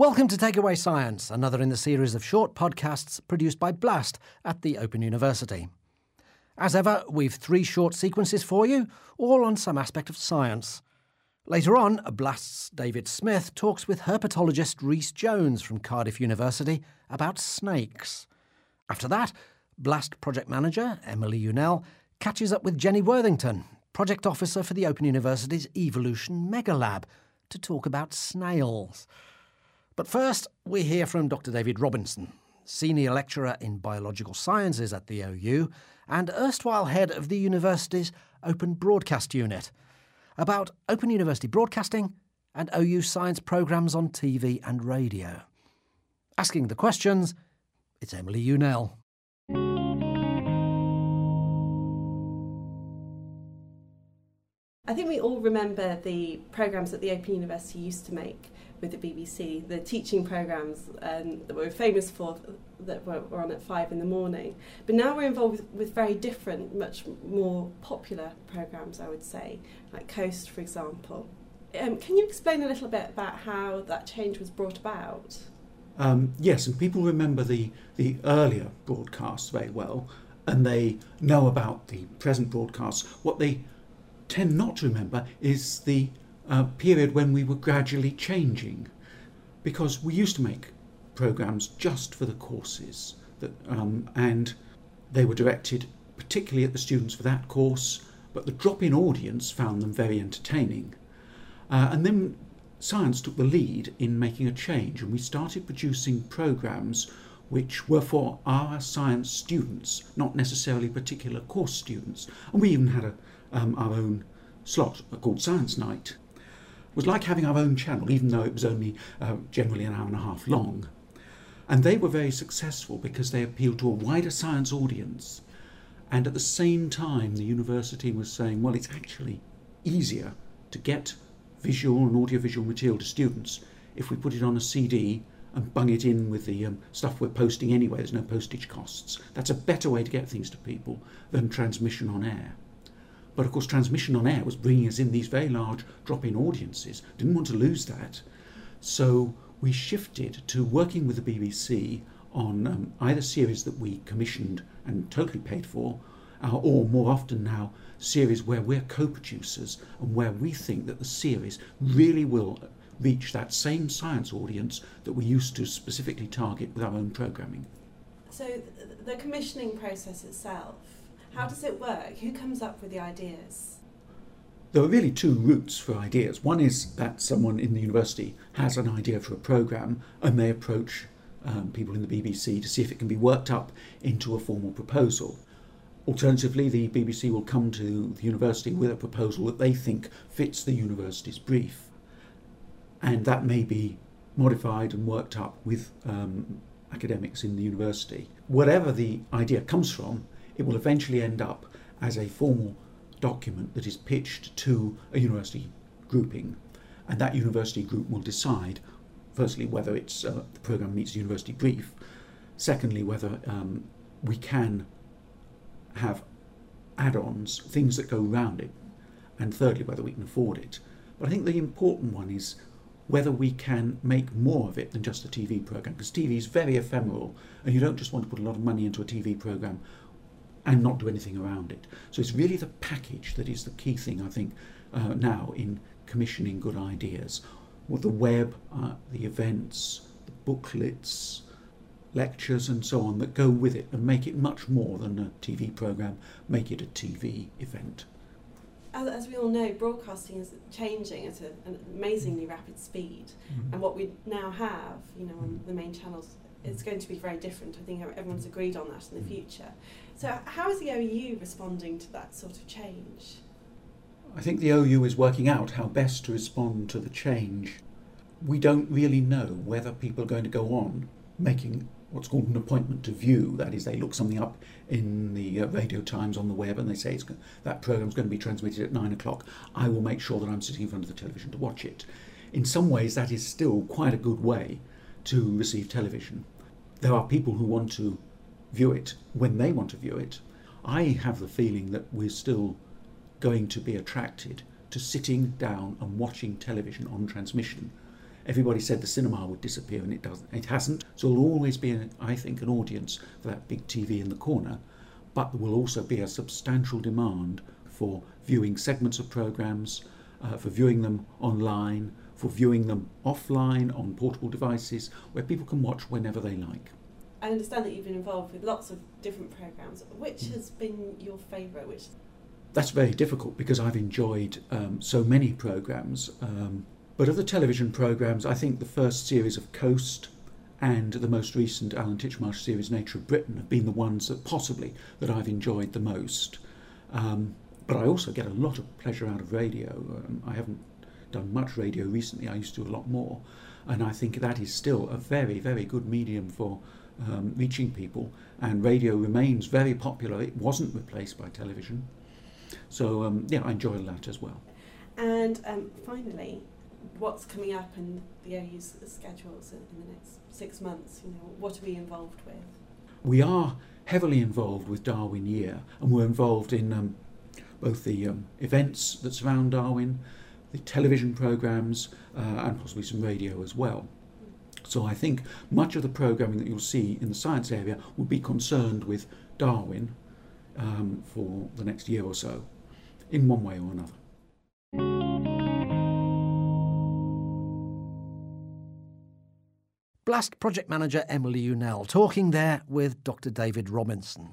Welcome to Takeaway Science, another in the series of short podcasts produced by Blast at the Open University. As ever, we've three short sequences for you, all on some aspect of science. Later on, Blast's David Smith talks with herpetologist Rhys Jones from Cardiff University about snakes. After that, Blast project manager Emily Unell catches up with Jenny Worthington, project officer for the Open University's Evolution Mega Lab, to talk about snails. But first, we hear from Dr. David Robinson, senior lecturer in biological sciences at the OU and erstwhile head of the university's Open Broadcast Unit, about Open University broadcasting and OU science programmes on TV and radio. Asking the questions, it's Emily Unell. I think we all remember the programmes that the Open University used to make with the BBC, the teaching programmes um, that we were famous for that were, were, on at five in the morning. But now we're involved with, with very different, much more popular programmes, I would say, like Coast, for example. Um, can you explain a little bit about how that change was brought about? Um, yes, and people remember the, the earlier broadcasts very well, and they know about the present broadcasts. What they tend not to remember is the uh, period when we were gradually changing, because we used to make programs just for the courses, that, um, and they were directed particularly at the students for that course, but the drop-in audience found them very entertaining. Uh, and then science took the lead in making a change, and we started producing programs which were for our science students, not necessarily particular course students. And we even had a um, our own slot called Science Night. Was like having our own channel, even though it was only uh, generally an hour and a half long. And they were very successful because they appealed to a wider science audience. And at the same time, the university was saying, well, it's actually easier to get visual and audiovisual material to students if we put it on a CD and bung it in with the um, stuff we're posting anyway. There's no postage costs. That's a better way to get things to people than transmission on air. But of course, transmission on air was bringing us in these very large drop in audiences. Didn't want to lose that. So we shifted to working with the BBC on um, either series that we commissioned and totally paid for, uh, or more often now, series where we're co producers and where we think that the series really will reach that same science audience that we used to specifically target with our own programming. So, the commissioning process itself how does it work? Who comes up with the ideas? There are really two routes for ideas. One is that someone in the university has an idea for a programme and they approach um, people in the BBC to see if it can be worked up into a formal proposal. Alternatively, the BBC will come to the university with a proposal that they think fits the university's brief, and that may be modified and worked up with um, academics in the university. Whatever the idea comes from, it will eventually end up as a formal document that is pitched to a university grouping, and that university group will decide, firstly, whether it's uh, the program meets the university brief, secondly, whether um, we can have add-ons, things that go around it, and thirdly, whether we can afford it. But I think the important one is whether we can make more of it than just a TV program, because TV is very ephemeral, and you don't just want to put a lot of money into a TV program and not do anything around it. So it's really the package that is the key thing, I think, uh, now in commissioning good ideas. Well, the web, uh, the events, the booklets, lectures, and so on that go with it and make it much more than a TV program, make it a TV event. As, as we all know, broadcasting is changing at a, an amazingly rapid speed, mm-hmm. and what we now have, you know, on the main channels, is going to be very different. I think everyone's agreed on that in the mm-hmm. future. So, how is the OU responding to that sort of change? I think the OU is working out how best to respond to the change. We don't really know whether people are going to go on making what's called an appointment to view. That is, they look something up in the uh, Radio Times on the web and they say it's, that program's going to be transmitted at nine o'clock. I will make sure that I'm sitting in front of the television to watch it. In some ways, that is still quite a good way to receive television. There are people who want to view it when they want to view it. I have the feeling that we're still going to be attracted to sitting down and watching television on transmission everybody said the cinema would disappear, and it doesn't. It hasn't. So there'll always be, I think, an audience for that big TV in the corner, but there will also be a substantial demand for viewing segments of programs, uh, for viewing them online, for viewing them offline on portable devices, where people can watch whenever they like. I understand that you've been involved with lots of different programs. Which mm. has been your favourite? Which that's very difficult because I've enjoyed um, so many programs. Um, but of the television programs, I think the first series of Coast and the most recent Alan Titchmarsh series, Nature of Britain, have been the ones that possibly that I've enjoyed the most. Um, but I also get a lot of pleasure out of radio. Um, I haven't done much radio recently. I used to do a lot more, and I think that is still a very, very good medium for um, reaching people. And radio remains very popular. It wasn't replaced by television. So um, yeah, I enjoy that as well. And um, finally, what's coming up in the OU's schedules in the next six months? You know, what are we involved with? We are heavily involved with Darwin Year, and we're involved in um, both the um, events that surround Darwin, the television programs, uh, and possibly some radio as well. So I think much of the programming that you'll see in the science area will be concerned with Darwin um, for the next year or so, in one way or another. Blast project manager Emily Unell talking there with Dr. David Robinson.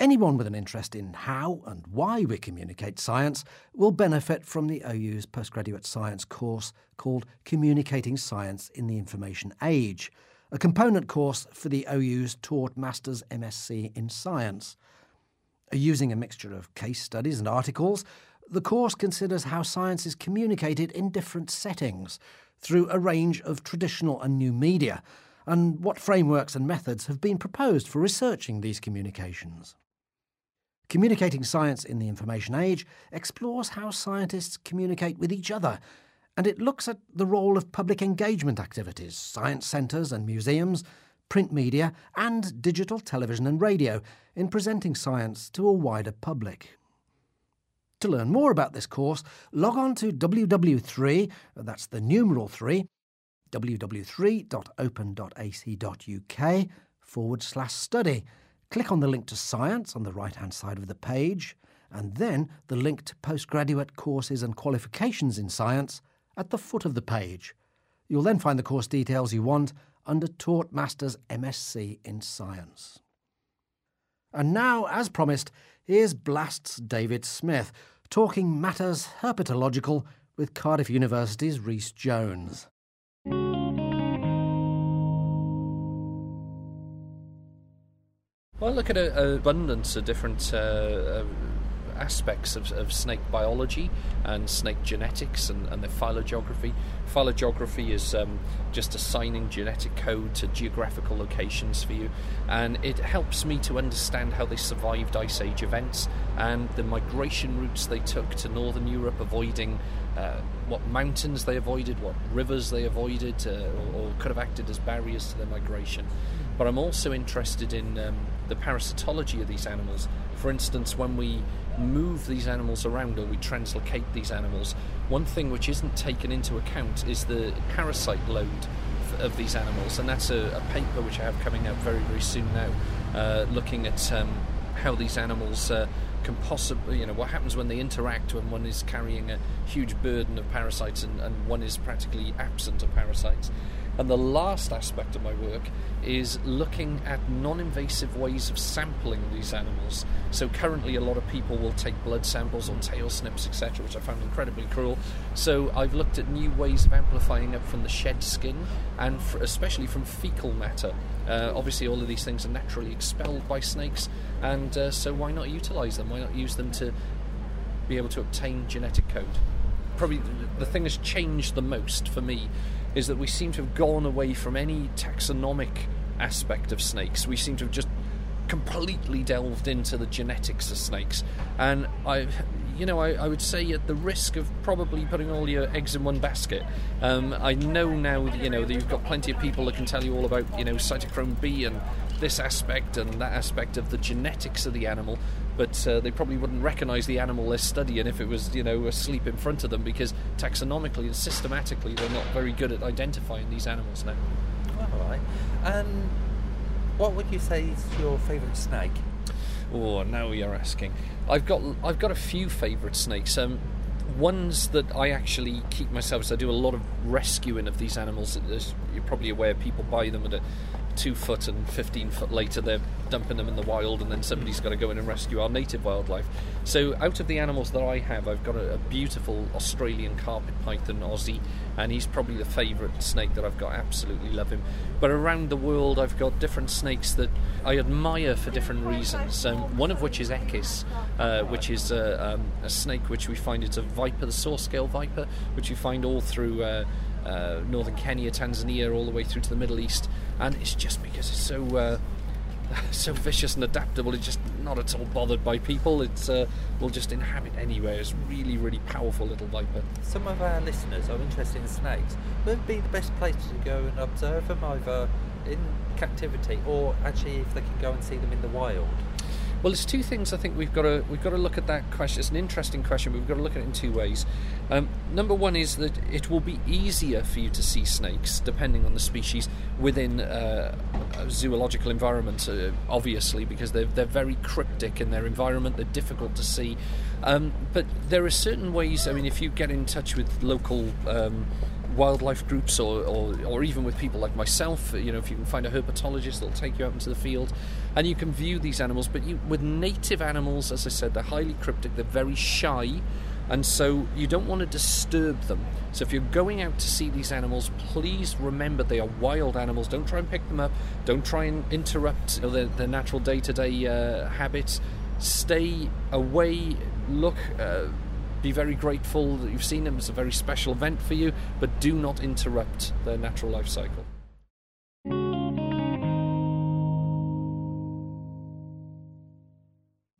Anyone with an interest in how and why we communicate science will benefit from the OU's postgraduate science course called Communicating Science in the Information Age, a component course for the OU's taught Masters MSc in Science. Uh, using a mixture of case studies and articles, the course considers how science is communicated in different settings through a range of traditional and new media, and what frameworks and methods have been proposed for researching these communications. Communicating Science in the Information Age explores how scientists communicate with each other, and it looks at the role of public engagement activities, science centres and museums, print media, and digital television and radio in presenting science to a wider public. To learn more about this course, log on to ww3, that's the numeral 3, ww3.open.ac.uk forward slash study Click on the link to Science on the right hand side of the page, and then the link to postgraduate courses and qualifications in science at the foot of the page. You'll then find the course details you want under Taught Masters MSc in Science. And now, as promised, here's Blast's David Smith talking matters herpetological with Cardiff University's Rhys Jones. Well, look at an abundance of different uh, uh, aspects of, of, snake biology and snake genetics and, and the phylogeography. Phylogeography is um, just assigning genetic code to geographical locations for you, and it helps me to understand how they survived ice age events and the migration routes they took to northern Europe, avoiding uh, what mountains they avoided, what rivers they avoided, uh, or, or, could have acted as barriers to their migration. But I'm also interested in um, the parasitology of these animals. For instance, when we move these animals around or we translocate these animals, one thing which isn't taken into account is the parasite load of these animals, and that's a, a paper which I have coming out very, very soon now, uh, looking at um, how these animals. Uh, can possibly, you know, what happens when they interact when one is carrying a huge burden of parasites and, and one is practically absent of parasites. And the last aspect of my work is looking at non invasive ways of sampling these animals. So, currently, a lot of people will take blood samples or tail snips, etc., which I found incredibly cruel. So, I've looked at new ways of amplifying it from the shed skin and for, especially from fecal matter. Uh, obviously, all of these things are naturally expelled by snakes, and uh, so why not utilize them? Why not use them to be able to obtain genetic code? Probably the thing that's changed the most for me is that we seem to have gone away from any taxonomic aspect of snakes. We seem to have just completely delved into the genetics of snakes. And I, you know, I, I, would say at the risk of probably putting all your eggs in one basket, um, I know now, that you know, that you've got plenty of people that can tell you all about, you know, cytochrome B and this aspect and that aspect of the genetics of the animal, but uh, they probably wouldn't recognise the animal they're studying if it was, you know, asleep in front of them because taxonomically and systematically they're not very good at identifying these animals now. All right. And what would you say is your favourite snake? Oh, now you're asking. I've got I've got a few favourite snakes. Um, ones that I actually keep myself. So I do a lot of rescuing of these animals. As you're probably aware, people buy them at a two foot and 15 foot later they're dumping them in the wild and then somebody's got to go in and rescue our native wildlife. So out of the animals that I have, I've got a, a beautiful Australian carpet python Aussie and he's probably the favourite snake that I've got. Absolutely love him. But around the world, I've got different snakes that I admire for different reasons. Um, one of which is Echis, uh, which is a, um, a, snake which we find it's a viper, the saw scale viper, which you find all through. Uh, uh, northern Kenya, Tanzania, all the way through to the Middle East, and it's just because it's so uh, so vicious and adaptable. It's just not at all bothered by people. It uh, will just inhabit anywhere. It's really, really powerful little viper. Some of our listeners are interested in snakes. Would be the best place to go and observe them, either in captivity or actually if they can go and see them in the wild? Well, there's two things I think we've got to we've got to look at that question. It's an interesting question, but we've got to look at it in two ways. Um, number one is that it will be easier for you to see snakes, depending on the species, within uh, a zoological environment. Uh, obviously, because they're they're very cryptic in their environment, they're difficult to see. Um, but there are certain ways. I mean, if you get in touch with local um, wildlife groups or, or, or, even with people like myself, you know, if you can find a herpetologist that'll take you out into the field and you can view these animals. But you, with native animals, as I said, they're highly cryptic, they're very shy, and so you don't want to disturb them. So if you're going out to see these animals, please remember they are wild animals. Don't try and pick them up, don't try and interrupt you know, their, their, natural day to day habits. Stay away, look. Uh, be very grateful that you've seen them. It's a very special event for you, but do not interrupt their natural life cycle.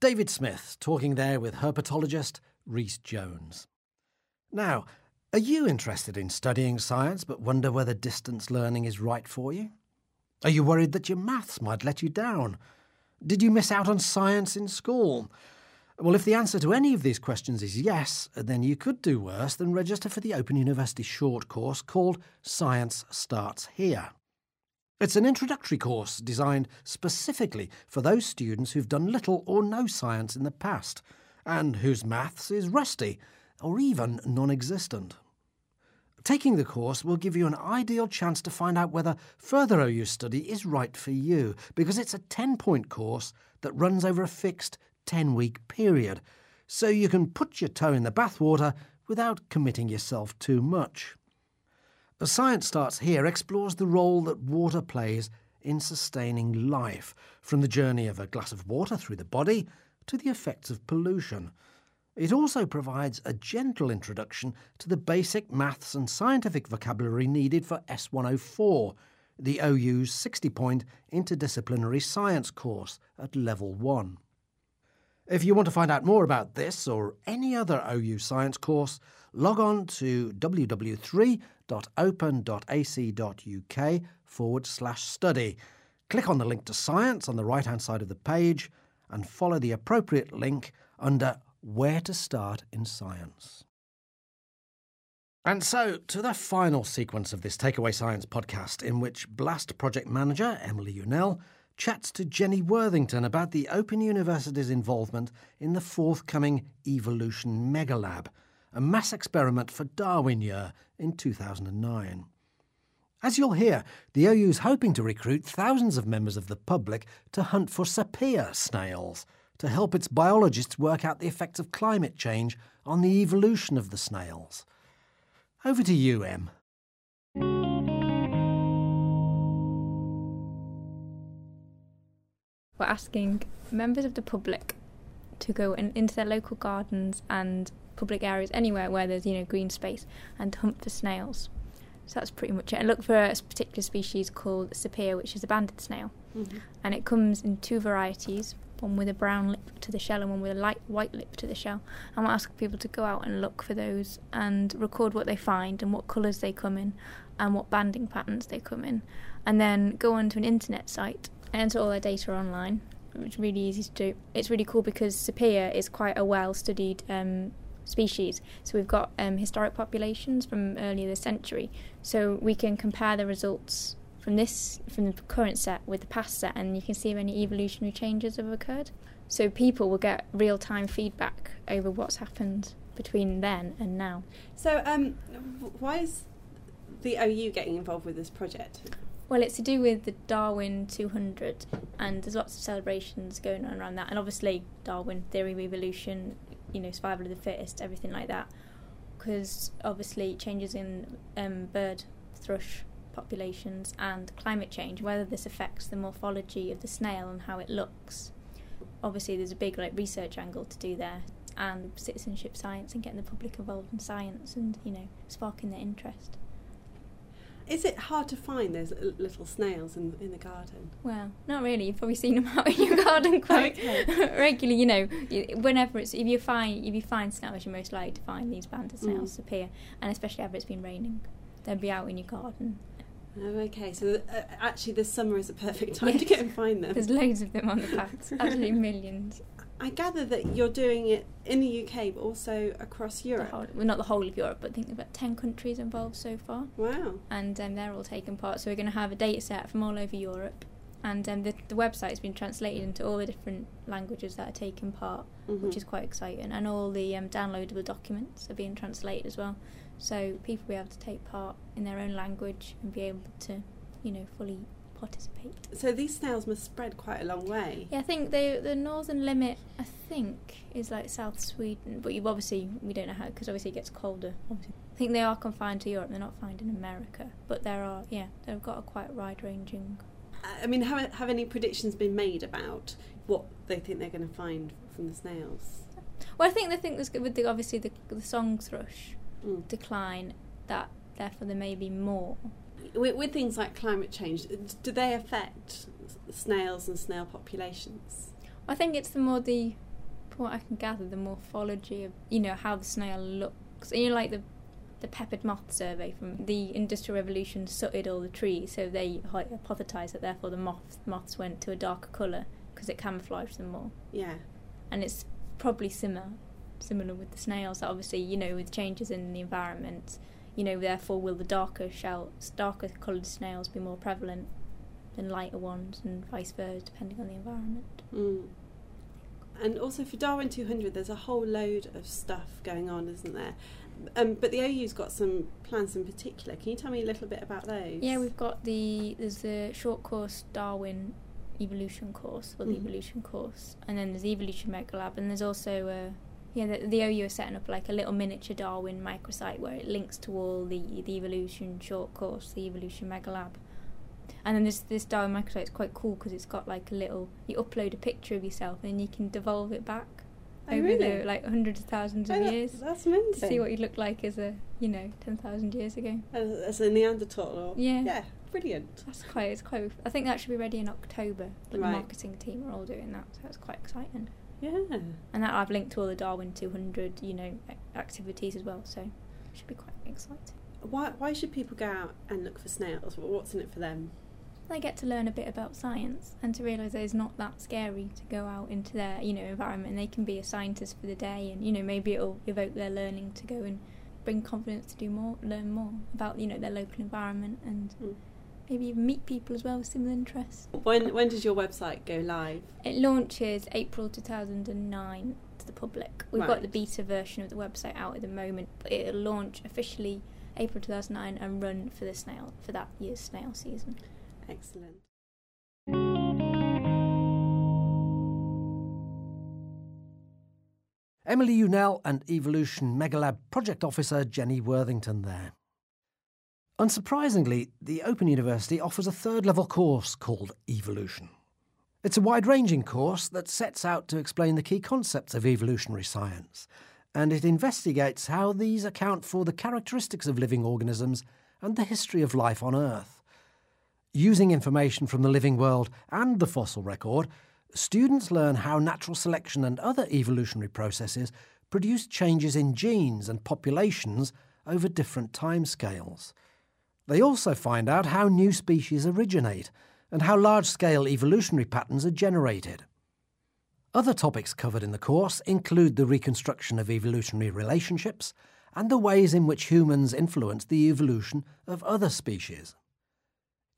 David Smith talking there with herpetologist Rhys Jones. Now, are you interested in studying science but wonder whether distance learning is right for you? Are you worried that your maths might let you down? Did you miss out on science in school? Well, if the answer to any of these questions is yes, then you could do worse than register for the Open University short course called Science Starts Here. It's an introductory course designed specifically for those students who've done little or no science in the past, and whose maths is rusty or even non existent. Taking the course will give you an ideal chance to find out whether further OU study is right for you, because it's a 10 point course that runs over a fixed 10 week period, so you can put your toe in the bathwater without committing yourself too much. The Science Starts Here explores the role that water plays in sustaining life, from the journey of a glass of water through the body to the effects of pollution. It also provides a gentle introduction to the basic maths and scientific vocabulary needed for S104, the OU's 60 point interdisciplinary science course at Level 1. If you want to find out more about this or any other OU science course, log on to www.open.ac.uk forward slash study. Click on the link to science on the right hand side of the page and follow the appropriate link under Where to Start in Science. And so, to the final sequence of this Takeaway Science podcast, in which BLAST project manager Emily Unell chats to Jenny Worthington about the Open University's involvement in the forthcoming Evolution Megalab, a mass experiment for Darwin Year in 2009. As you'll hear, the OU is hoping to recruit thousands of members of the public to hunt for Cepaea snails to help its biologists work out the effects of climate change on the evolution of the snails. Over to you, Em. we're asking members of the public to go in, into their local gardens and public areas, anywhere where there's you know green space, and hunt for snails. So that's pretty much it. And look for a particular species called Cepaea, which is a banded snail, mm-hmm. and it comes in two varieties. one with a brown lip to the shell and one with a light white lip to the shell. And we'll ask people to go out and look for those and record what they find and what colours they come in and what banding patterns they come in. And then go onto an internet site and enter all their data online, which is really easy to do. It's really cool because Cepaea is quite a well studied um, species. So we've got um, historic populations from earlier this century. So we can compare the results from this from the current set with the past set and you can see if any evolutionary changes have occurred. So people will get real time feedback over what's happened between then and now. So, um, why is the OU getting involved with this project? Well, it's to do with the Darwin 200, and there's lots of celebrations going on around that, and obviously Darwin theory of evolution, you know, survival of the fittest, everything like that, because obviously changes in um, bird, thrush populations and climate change, whether this affects the morphology of the snail and how it looks. Obviously, there's a big like research angle to do there, and citizenship science and getting the public involved in science and you know sparking their interest. Is it hard to find those little snails in, in the garden? Well, not really. You've probably seen them out in your garden quite regularly. You know, whenever it's if you find if you find snails, you're most likely to find these banded snails appear, and especially after it's been raining, they'll be out in your garden. Oh, okay. So uh, actually, this summer is a perfect time to Yes. get and find them. There's loads of them on the paths, absolutely millions. I gather that you're doing it in the UK, but also across Europe. whole, well, not the whole of Europe, but I think about ten countries involved so far. Wow. and um, they're all taking part. So we're going to have a data set from all over Europe, and um, the, the website's been translated into all the different languages that are taking part, which Mhm. is quite exciting. And all the um, downloadable documents are being translated as well, so people will be able to take part in their own language and be able to, you know, fully participate. So these snails must spread quite a long way. Yeah, I think the the northern limit, I think, is like South Sweden, but you obviously we don't know how because obviously it gets colder. Obviously. I think they are confined to Europe. They're not found in America, but there are yeah, they've got a quite wide ranging I mean, have, have any predictions been made about what they think they're going to find from the snails? Well, I think the thing that's with the obviously the the song thrush Mm. decline that therefore there may be more. With, with things like climate change, do they affect snails and snail populations? I think it's the more the, from what I can gather, the morphology of you know how the snail looks. And you know, like the the peppered moth survey from the Industrial Revolution sooted all the trees, so they hypothesised that therefore the moth moths went to a darker colour because it camouflaged them more. Yeah. and it's probably similar similar with the snails that obviously you know with changes in the environment you know therefore will the darker shell darker coloured snails be more prevalent than lighter ones and vice versa depending on the environment Mm. And also for Darwin 200, there's a whole load of stuff going on, isn't there? Um, but the OU's got some plans in particular. Can you tell me a little bit about those? yeah we've got the there's the short course darwin evolution course or the Mhm. evolution course and then there's the evolution mega lab and there's also a yeah, the, the OU is setting up like a little miniature Darwin microsite where it links to all the the evolution short course, the evolution mega lab. And then this this Darwin microsite is quite cool because it's got like a little. You upload a picture of yourself and you can devolve it back Oh, over really? the like hundreds of thousands of Oh, that- years That's to amazing. see what you'd look like as a you know ten thousand years ago. as, as a Neanderthal. Or, Yeah. Yeah, brilliant. That's quite. It's quite. I think that should be ready in October. But Right. the marketing team are all doing that, so it's quite exciting. Yeah. And that I've linked to all the Darwin 200, you know, activities as well. So it should be quite exciting. Why, why should people go out and look for snails? What's in it for them? They get to learn a bit about science and to realise that it's not that scary to go out into their, you know, environment. And they can be a scientist for the day, and you know, maybe it'll evoke their learning to go and bring confidence to do more, learn more about, you know, their local environment, and Mm. Maybe even meet people as well with similar interests. When when does your website go live? It launches April 2009 to the public. We've got the beta version of the website out at the moment, but it'll launch officially April 2009 and run for the snail for that year's snail season. Excellent. Emily Unell and Evolution Megalab project officer Jenny Worthington there. Unsurprisingly, the Open University offers a third level course called Evolution. It's a wide ranging course that sets out to explain the key concepts of evolutionary science, and it investigates how these account for the characteristics of living organisms and the history of life on Earth. Using information from the living world and the fossil record, students learn how natural selection and other evolutionary processes produce changes in genes and populations over different timescales. They also find out how new species originate and how large scale evolutionary patterns are generated. Other topics covered in the course include the reconstruction of evolutionary relationships and the ways in which humans influence the evolution of other species.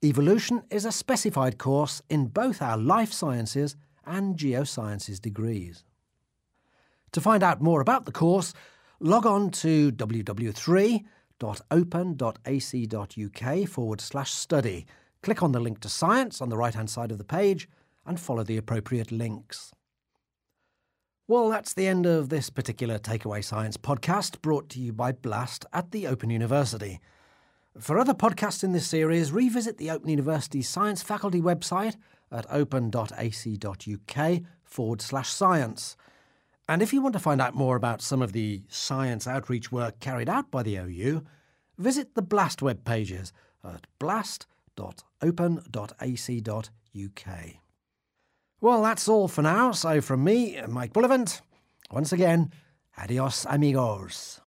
Evolution is a specified course in both our life sciences and geosciences degrees. To find out more about the course, log on to www.open.ac.uk forward slash study. Click on the link to science on the right hand side of the page and follow the appropriate links. Well, that's the end of this particular Takeaway Science podcast brought to you by Blast at the Open University. For other podcasts in this series, revisit the Open University Science Faculty website at open.ac.uk forward slash science. And if you want to find out more about some of the science outreach work carried out by the OU, visit the Blast web pages at blast.open.ac.uk. Well, that's all for now. So, from me, Mike Bullivant, once again, adios amigos.